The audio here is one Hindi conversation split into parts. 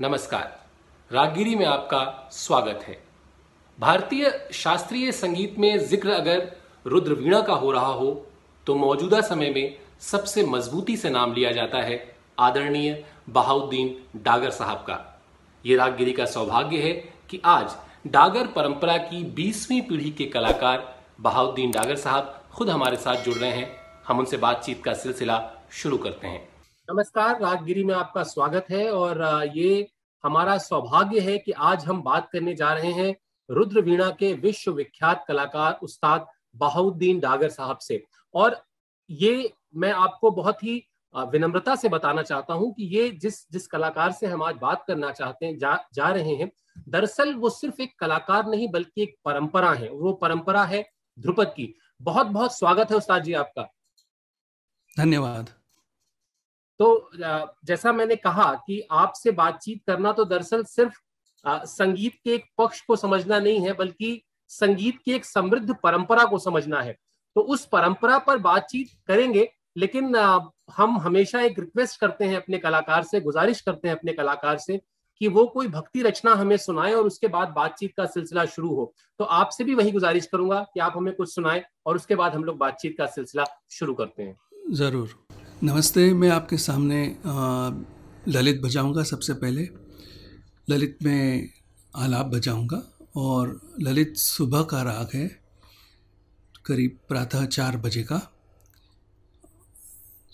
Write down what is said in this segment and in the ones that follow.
नमस्कार। रागगिरी में आपका स्वागत है। भारतीय शास्त्रीय संगीत में ज़िक्र अगर रुद्रवीणा का हो रहा हो तो मौजूदा समय में सबसे मजबूती से नाम लिया जाता है आदरणीय बहाउद्दीन डागर साहब का। ये रागगिरी का सौभाग्य है कि आज डागर परंपरा की बीसवीं पीढ़ी के कलाकार बहाउद्दीन डागर साहब खुद हमारे साथ जुड़ रहे हैं। हम उनसे बातचीत का सिलसिला शुरू करते हैं। नमस्कार राजगिरी में आपका स्वागत है और ये हमारा सौभाग्य है कि आज हम बात करने जा रहे हैं रुद्र वीणा के विश्व विख्यात कलाकार उस्ताद बहाउद्दीन डागर साहब से। और ये मैं आपको बहुत ही विनम्रता से बताना चाहता हूँ कि ये जिस जिस कलाकार से हम आज बात करना चाहते हैं, जा जा रहे हैं, दरअसल वो सिर्फ़ एक कलाकार नहीं बल्कि एक परंपरा है, वो परंपरा है ध्रुपद की। बहुत बहुत स्वागत है उस्ताद जी आपका। धन्यवाद। तो जैसा मैंने कहा कि आपसे बातचीत करना तो दरअसल सिर्फ़ संगीत के एक पक्ष को समझना नहीं है, बल्कि संगीत की एक समृद्ध परंपरा को समझना है। तो उस परंपरा पर बातचीत करेंगे, लेकिन हम हमेशा एक रिक्वेस्ट करते हैं अपने कलाकार से, गुजारिश करते हैं अपने कलाकार से कि वो कोई भक्ति रचना हमें सुनाए और उसके बाद बातचीत का सिलसिला शुरू हो। तो आपसे भी वही गुजारिश करूँगा कि आप हमें कुछ सुनाएँ और उसके बाद हम लोग बातचीत का सिलसिला शुरू करते हैं। ज़रूर। नमस्ते, मैं आपके सामने ललित बजाऊँगा सबसे पहले। ललित में आलाप बजाऊँगा और ललित सुबह का राग है, करीब प्रातः चार बजे का।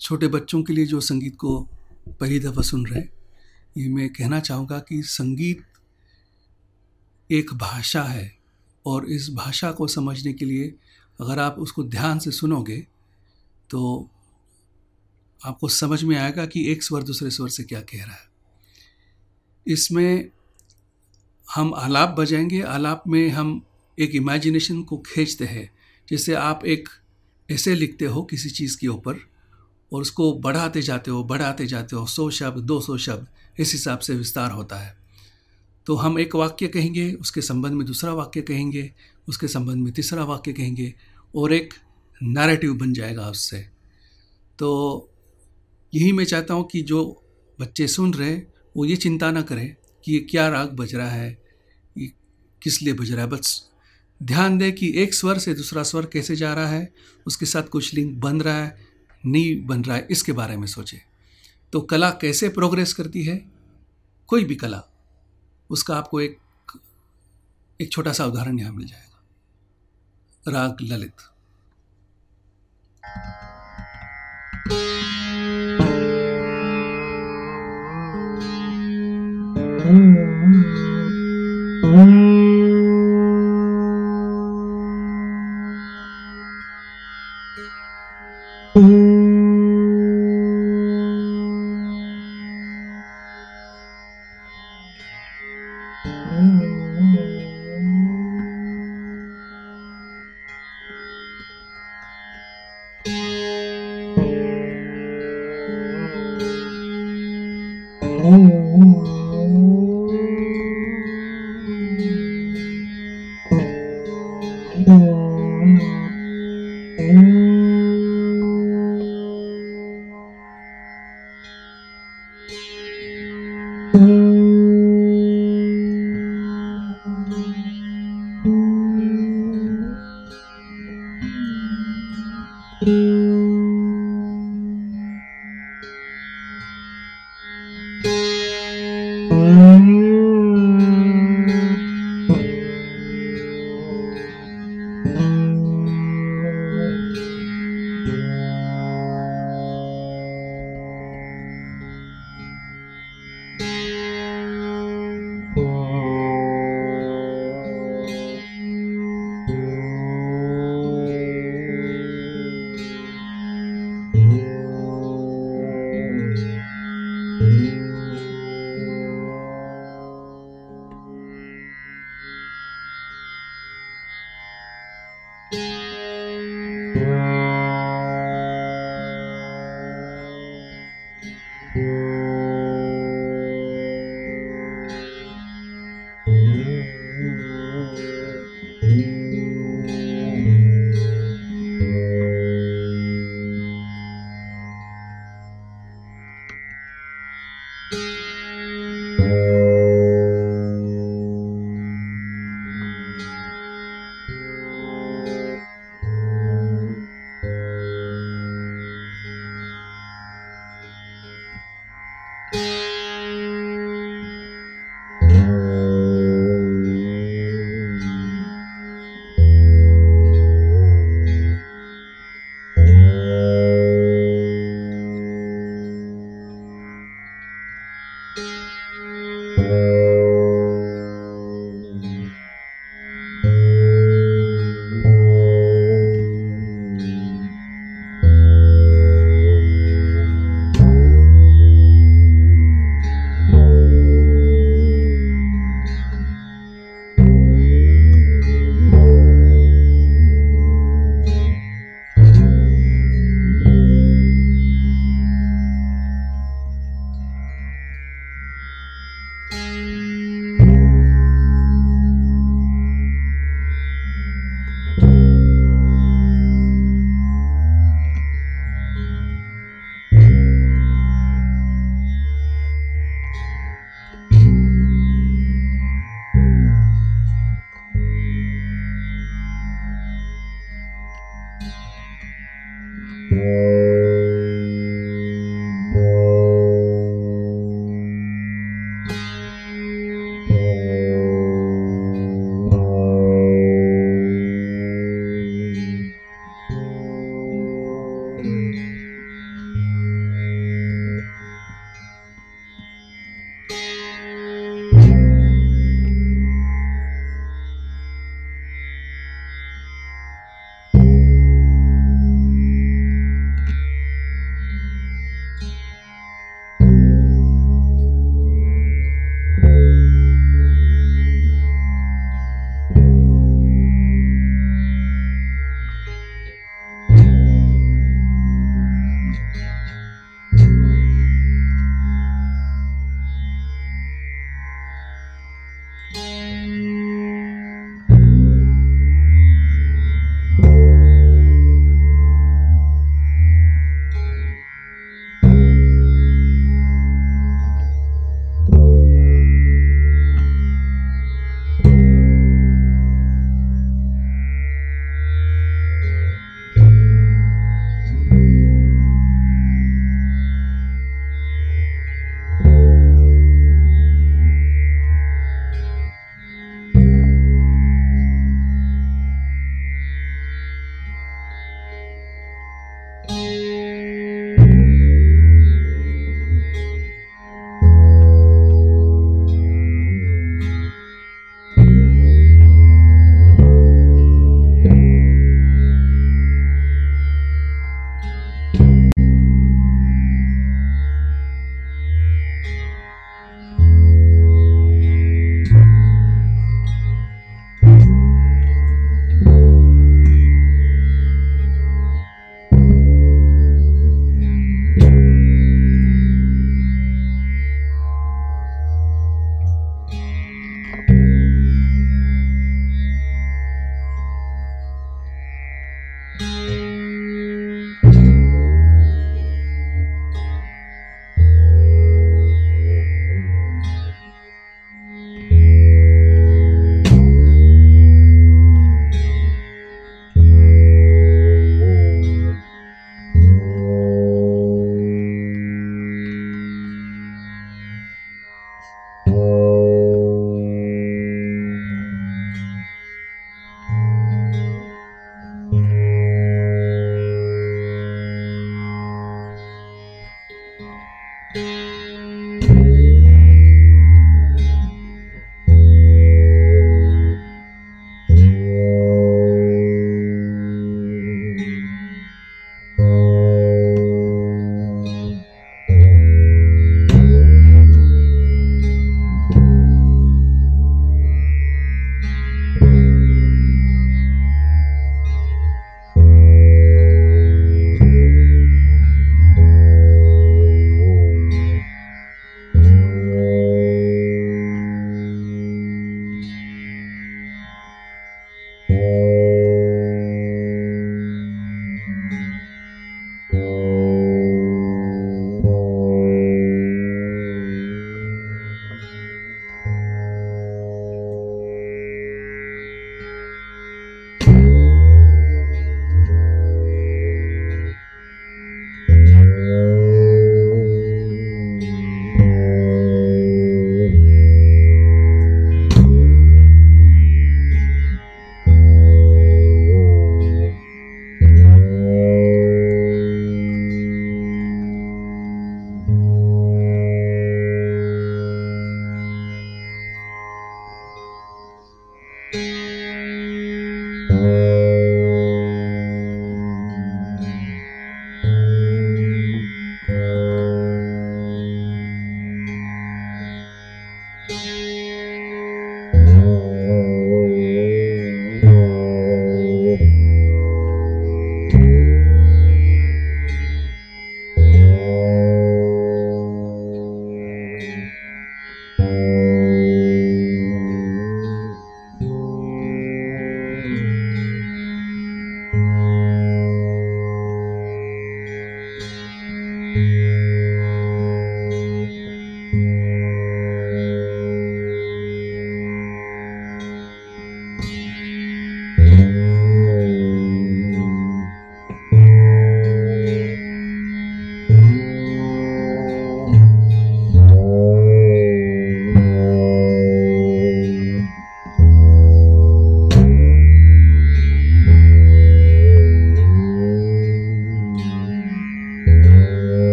छोटे बच्चों के लिए जो संगीत को पहली दफ़ा सुन रहे हैं, ये मैं कहना चाहूँगा कि संगीत एक भाषा है और इस भाषा को समझने के लिए अगर आप उसको ध्यान से सुनोगे तो आपको समझ में आएगा कि एक स्वर दूसरे स्वर से क्या कह रहा है। इसमें हम आलाप बजाएँगे। आलाप में हम एक इमेजिनेशन को खींचते हैं जैसे आप एक ऐसे लिखते हो किसी चीज़ के ऊपर और उसको बढ़ाते जाते हो, बढ़ाते जाते हो, सौ शब्द, दो सौ शब्द, इस हिसाब से विस्तार होता है। तो हम एक वाक्य कहेंगे, उसके संबंध में दूसरा वाक्य कहेंगे, उसके संबंध में तीसरा वाक्य कहेंगे और एक नैरेटिव बन जाएगा उससे। तो यही मैं चाहता हूँ कि जो बच्चे सुन रहे वो ये चिंता ना करें कि ये क्या राग बज रहा है, ये किस लिए बज रहा है। बस ध्यान दें कि एक स्वर से दूसरा स्वर कैसे जा रहा है, उसके साथ कुछ लिंक बन रहा है नहीं बन रहा है, इसके बारे में सोचें। तो कला कैसे प्रोग्रेस करती है? कोई भी कला, उसका आपको एक एक छोटा सा उदाहरण यहाँ मिल जाएगा। राग ललित। Mm-hmm. Mm-hmm.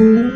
Mm-hmm.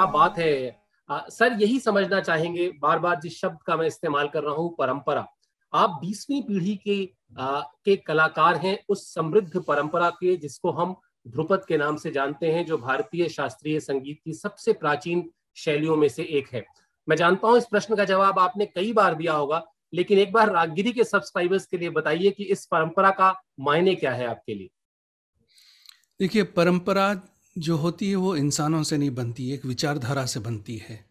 क्या बात है? आ, सर यही समझना चाहेंगे बार बार जिस शब्द का मैं इस्तेमाल कर रहा हूँ परंपरा। आप बीसवीं पीढ़ी के आ, के कलाकार हैं उस समृद्ध परंपरा के जिसको हम ध्रुपद के नाम से जानते हैं जो भारतीय शास्त्रीय संगीत की सबसे प्राचीन शैलियों में से एक है। मैं जानता हूँ इस प्रश्न का जवाब आपने कई बार दिया होगा लेकिन एक बार रागगिरी के सब्सक्राइबर्स के लिए बताइए कि इस परंपरा का मायने क्या है आपके लिए? देखिए परंपरा जो होती है वो इंसानों से नहीं बनती एक विचारधारा से बनती है।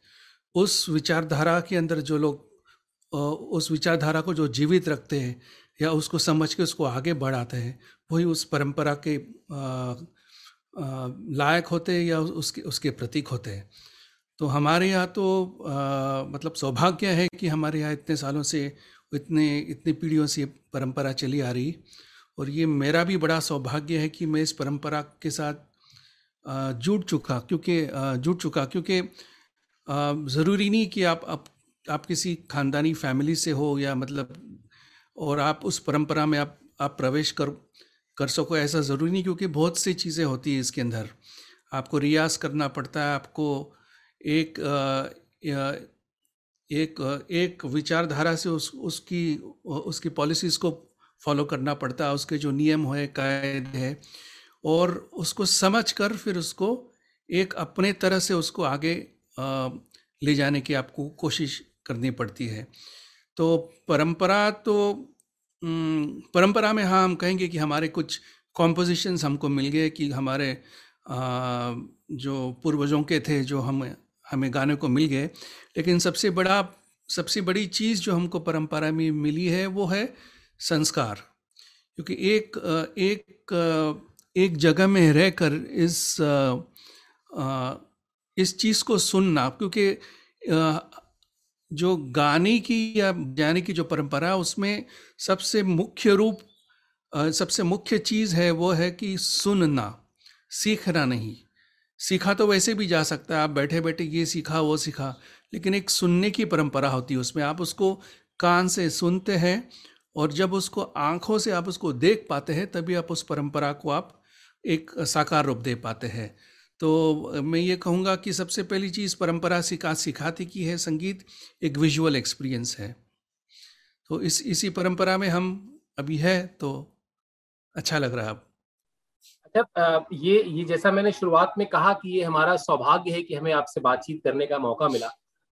उस विचारधारा के अंदर जो लोग उस विचारधारा को जो जीवित रखते हैं या उसको समझ के उसको आगे बढ़ाते हैं वही उस परंपरा के लायक होते हैं या उसके उसके प्रतीक होते हैं। तो हमारे यहाँ तो आ, मतलब सौभाग्य है कि हमारे यहाँ इतने सालों से इतने इतनी पीढ़ियों से परंपरा चली आ रही। और ये मेरा भी बड़ा सौभाग्य है कि मैं इस परंपरा के साथ जुड़ चुका, क्योंकि जुड़ चुका, क्योंकि ज़रूरी नहीं कि आप आप आप किसी खानदानी फैमिली से हो या मतलब और आप उस परंपरा में आप आप प्रवेश कर कर सको, ऐसा ज़रूरी नहीं, क्योंकि बहुत सी चीज़ें होती है इसके अंदर। आपको रियाज करना पड़ता है, आपको एक एक एक विचारधारा से उस, उसकी उसकी पॉलिसीज़ को फॉलो करना पड़ता है, उसके जो नियम है, कायदे है और उसको समझ कर फिर उसको एक अपने तरह से उसको आगे ले जाने की आपको कोशिश करनी पड़ती है। तो परंपरा तो परंपरा में हाँ हम कहेंगे कि हमारे कुछ कॉम्पोजिशंस हमको मिल गए कि हमारे जो पूर्वजों के थे, जो हम, हमें गाने को मिल गए। लेकिन सबसे बड़ा, सबसे बड़ी चीज़ जो हमको परंपरा में मिली है, वो है संस्कार। क्योंकि एक एक एक जगह में रहकर इस इस चीज़ को सुनना, क्योंकि जो गाने की या जाने की जो परंपरा उसमें सबसे मुख्य रूप सबसे मुख्य चीज़ है, वो है कि सुनना, सीखना नहीं। सीखा तो वैसे भी जा सकता है, आप बैठे बैठे ये सीखा, वो सीखा, लेकिन एक सुनने की परंपरा होती है उसमें। आप उसको कान से सुनते हैं और जब उसको आँखों से आप उसको देख पाते हैं, तभी आप उस परंपरा को आप एक साकार रूप दे पाते हैं। तो मैं ये कहूँगा कि सबसे पहली चीज़ परंपरा सिखा सिखाती की है संगीत, एक विजुअल एक्सपीरियंस है। तो इस, इसी परंपरा में हम अभी है तो अच्छा लग रहा है अच्छा ये ये जैसा मैंने शुरुआत में कहा कि ये हमारा सौभाग्य है कि हमें आपसे बातचीत करने का मौका मिला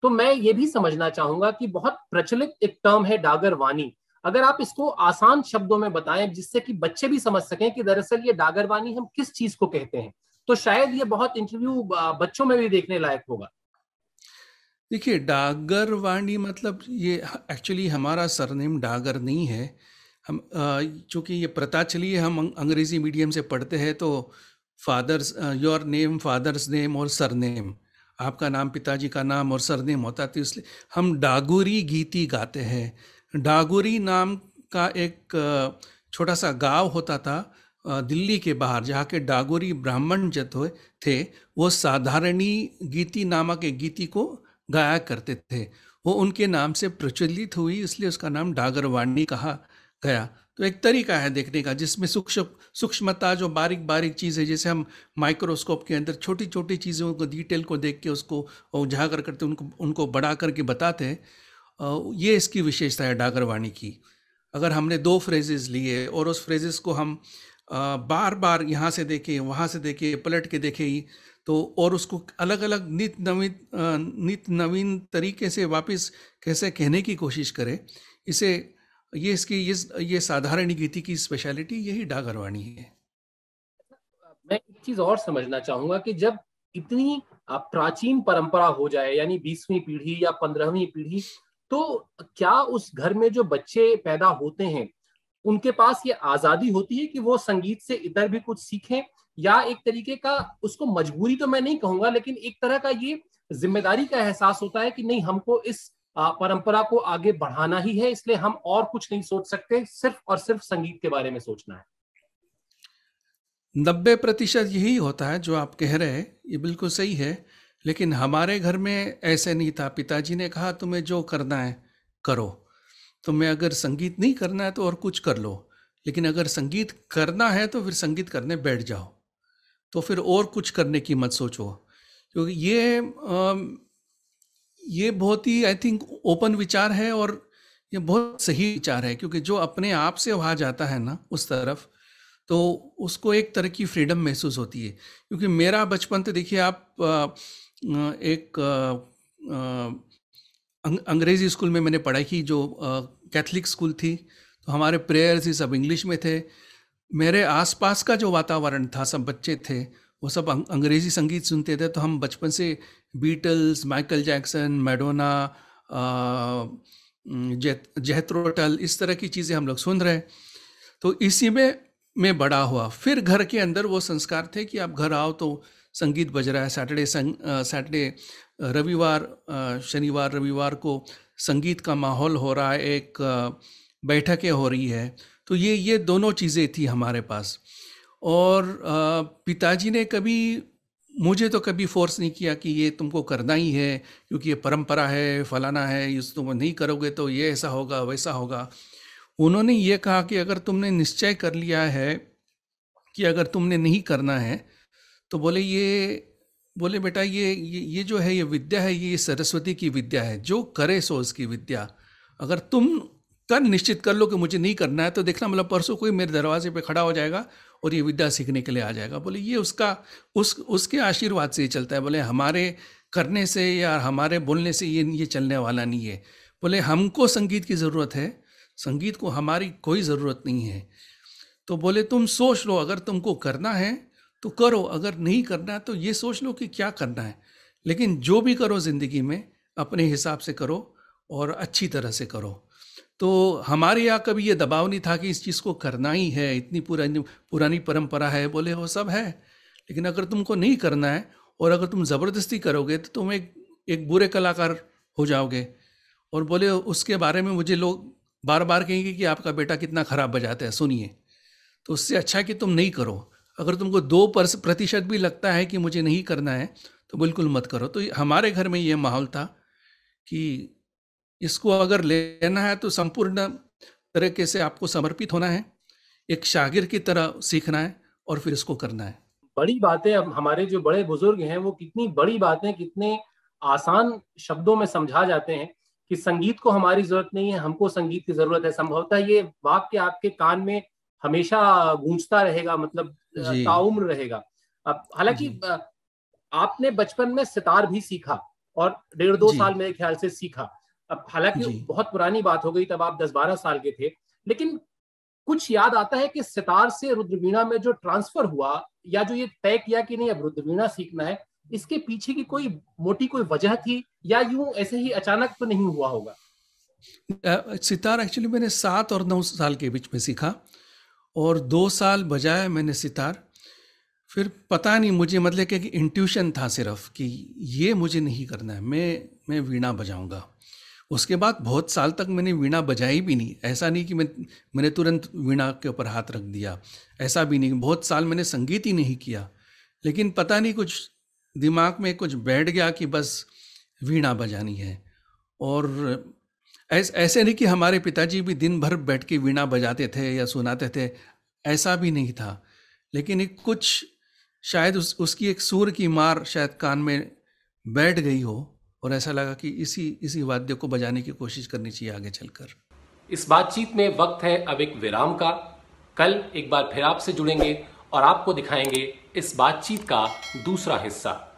तो मैं ये भी समझना चाहूँगा कि बहुत प्रचलित एक टर्म है डागर वानी अगर आप इसको आसान शब्दों में बताएँ, जिससे कि बच्चे भी समझ सकें कि दरअसल ये डागरवानी हम किस चीज़ को कहते हैं तो शायद ये बहुत इंटरव्यू बच्चों में भी देखने लायक होगा। देखिए डागर वाणी मतलब ये एक्चुअली हमारा सरनेम डागर नहीं है। हम चूँकि ये पता चली है हम अंग्रेज़ी मीडियम से पढ़ते हैं तो father's your name, father's name और सरनेम, आपका नाम, पिताजी का नाम और सरनेम होता तो इसलिए हम डागुरी गीति गाते हैं। डागुरी नाम का एक छोटा सा गाँव होता था दिल्ली के बाहर, जहाँ के डागोरी ब्राह्मण जो थे वो साधारणी गीति नामक एक गीति को गाया करते थे। वो उनके नाम से प्रचलित हुई, इसलिए उसका नाम डागरवाणी कहा गया। तो एक तरीका है देखने का, जिसमें सूक्ष्म, सूक्ष्मता जो बारीक बारीक चीज़ है, जैसे हम माइक्रोस्कोप के अंदर छोटी छोटी चीज़ों को, डिटेल को देख के उसको उजागर करते उनको उनको बढ़ा करके बताते हैं ये इसकी विशेषता है डागरवाणी की। अगर हमने दो फ्रेजेस लिए और उस फ्रेजेस को हम बार बार यहाँ से देखें, वहाँ से देखें, पलट के देखें तो और उसको अलग अलग नित नवीन नित नवीन तरीके से वापस कैसे कहने की कोशिश करें, इसे, ये इसकी, ये ये साधारण गीति की स्पेशलिटी यही डागरवाणी है मैं एक चीज़ और समझना चाहूँगा कि जब इतनी प्राचीन परंपरा हो जाए, यानी बीसवीं पीढ़ी या पंद्रहवीं पीढ़ी तो क्या उस घर में जो बच्चे पैदा होते हैं, उनके पास ये आज़ादी होती है कि वो संगीत से इधर भी कुछ सीखें? या एक तरीके का उसको मजबूरी तो मैं नहीं कहूँगा, लेकिन एक तरह का ये ज़िम्मेदारी का एहसास होता है कि नहीं, हमको इस परंपरा को आगे बढ़ाना ही है, इसलिए हम और कुछ नहीं सोच सकते, सिर्फ़ और सिर्फ़ संगीत के बारे में सोचना है। नब्बे प्रतिशत यही होता है जो आप कह रहे हैं, ये बिल्कुल सही है। लेकिन हमारे घर में ऐसे नहीं था। पिताजी ने कहा, तुम्हें जो करना है, करो। तुम्हें अगर संगीत नहीं करना है तो और कुछ कर लो। लेकिन अगर संगीत करना है तो फिर संगीत करने बैठ जाओ। तो फिर और कुछ करने की मत सोचो। क्योंकि ये ये बहुत ही आई थिंक ओपन विचार है और ये बहुत सही विचार है। क्योंकि जो अपने आप से वहाँ जाता है ना, उस तरफ़ तो उसको एक तरह की फ्रीडम महसूस होती है। क्योंकि मेरा बचपन तो देखिए आप एक अंग्रेज़ी स्कूल में मैंने पढ़ाई की जो कैथलिक स्कूल थी तो हमारे प्रेयर्स ही सब इंग्लिश में थे। मेरे आसपास का जो वातावरण था, सब बच्चे थे, वो सब अंग्रेज़ी संगीत सुनते थे तो हम बचपन से बीटल्स, माइकल जैक्सन, मैडोना जहत्रोटल इस तरह की चीज़ें हम लोग सुन रहे तो इसी में मैं बड़ा हुआ। फिर घर के अंदर वो संस्कार थे कि आप घर आओ तो संगीत बज रहा है। सैटरडे सैटरडे रविवार शनिवार, रविवार को संगीत का माहौल हो रहा है। एक बैठकें हो रही है। तो ये ये दोनों चीज़ें थी हमारे पास। और पिताजी ने कभी, मुझे तो कभी फोर्स नहीं किया कि ये तुमको करना ही है, क्योंकि ये परंपरा है, फलाना है, इस तुम नहीं करोगे तो ये ऐसा होगा, वैसा होगा। उन्होंने ये कहा कि अगर तुमने निश्चय कर लिया है कि अगर तुमने नहीं करना है तो बोले, ये, बोले, बेटा, ये ये ये जो है, ये विद्या है, ये सरस्वती की विद्या है, जो करे सो उसकी विद्या। अगर तुम कर निश्चित कर लो कि मुझे नहीं करना है तो देखना मतलब परसों कोई मेरे दरवाजे पे खड़ा हो जाएगा और ये विद्या सीखने के लिए आ जाएगा। बोले, ये उसका, उस, उसके आशीर्वाद से ही चलता है। बोले, हमारे करने से या हमारे बोलने से ये ये चलने वाला नहीं है। बोले, हमको संगीत की ज़रूरत है। संगीत को हमारी कोई ज़रूरत नहीं है। तो बोले, तुम सोच लो, अगर तुमको करना है तो करो, अगर नहीं करना है तो ये सोच लो कि क्या करना है। लेकिन जो भी करो ज़िंदगी में, अपने हिसाब से करो और अच्छी तरह से करो। तो हमारे यहाँ कभी ये दबाव नहीं था कि इस चीज़ को करना ही है, इतनी पुरानी पुरानी परंपरा है, बोले वो सब है। लेकिन अगर तुमको नहीं करना है और अगर तुम ज़बरदस्ती करोगे तो तुम एक एक बुरे कलाकार हो जाओगे। और बोले उसके बारे में मुझे लोग बार बार कहेंगे कि आपका बेटा कितना ख़राब बजाता है, सुनिए। तो उससे अच्छा कि तुम नहीं करो। अगर तुमको दो प्रतिशत भी लगता है कि मुझे नहीं करना है तो बिल्कुल मत करो। तो हमारे घर में ये माहौल था कि इसको अगर लेना है तो संपूर्ण तरीके से आपको समर्पित होना है, एक शागिर की तरह सीखना है और फिर इसको करना है। बड़ी बातें हमारे जो बड़े बुज़ुर्ग हैं, वो कितनी बड़ी बातें, कितने आसान शब्दों में समझा जाते हैं कि संगीत को हमारी ज़रूरत नहीं है, हमको संगीत की ज़रूरत है। संभवतः ये वाक्य आपके कान में हमेशा गूंजता रहेगा मतलब ताउम्र रहेगा। अब हालाँकि आपने बचपन में सितार भी सीखा और डेढ़ दो साल मेरे ख्याल से सीखा। अब हालाँकि बहुत पुरानी बात हो गई तब आप दस बारह साल के थे लेकिन कुछ याद आता है कि सितार से रुद्रवीणा में जो ट्रांसफ़र हुआ या जो ये तय किया कि नहीं अब रुद्रवीणा सीखना है इसके पीछे की कोई मोटी कोई वजह थी या यूँ ऐसे ही अचानक तो नहीं हुआ होगा? सितार एक्चुअली मैंने सात और नौ साल के बीच में सीखा। और दो साल बजाया मैंने सितार। फिर पता नहीं, मुझे मतलब कि इंट्यूशन था सिर्फ़ कि ये मुझे नहीं करना है, मैं मैं वीणा बजाऊँगा। उसके बाद बहुत साल तक मैंने वीणा बजाई भी नहीं। ऐसा नहीं कि मैं, मैंने तुरंत वीणा के ऊपर हाथ रख दिया, ऐसा भी नहीं। बहुत साल मैंने संगीत ही नहीं किया। लेकिन पता नहीं, कुछ दिमाग में कुछ बैठ गया कि बस वीणा बजानी है। और ऐस, ऐसे नहीं कि हमारे पिताजी भी दिन भर बैठ के वीणा बजाते थे या सुनाते थे ऐसा भी नहीं था। लेकिन एक कुछ शायद उस उसकी एक सुर की मार शायद कान में बैठ गई हो और ऐसा लगा कि इसी इसी वाद्य को बजाने की कोशिश करनी चाहिए आगे चलकर। इस बातचीत में वक्त है अब एक विराम का। कल एक बार फिर आपसे जुड़ेंगे और आपको दिखाएँगे इस बातचीत का दूसरा हिस्सा।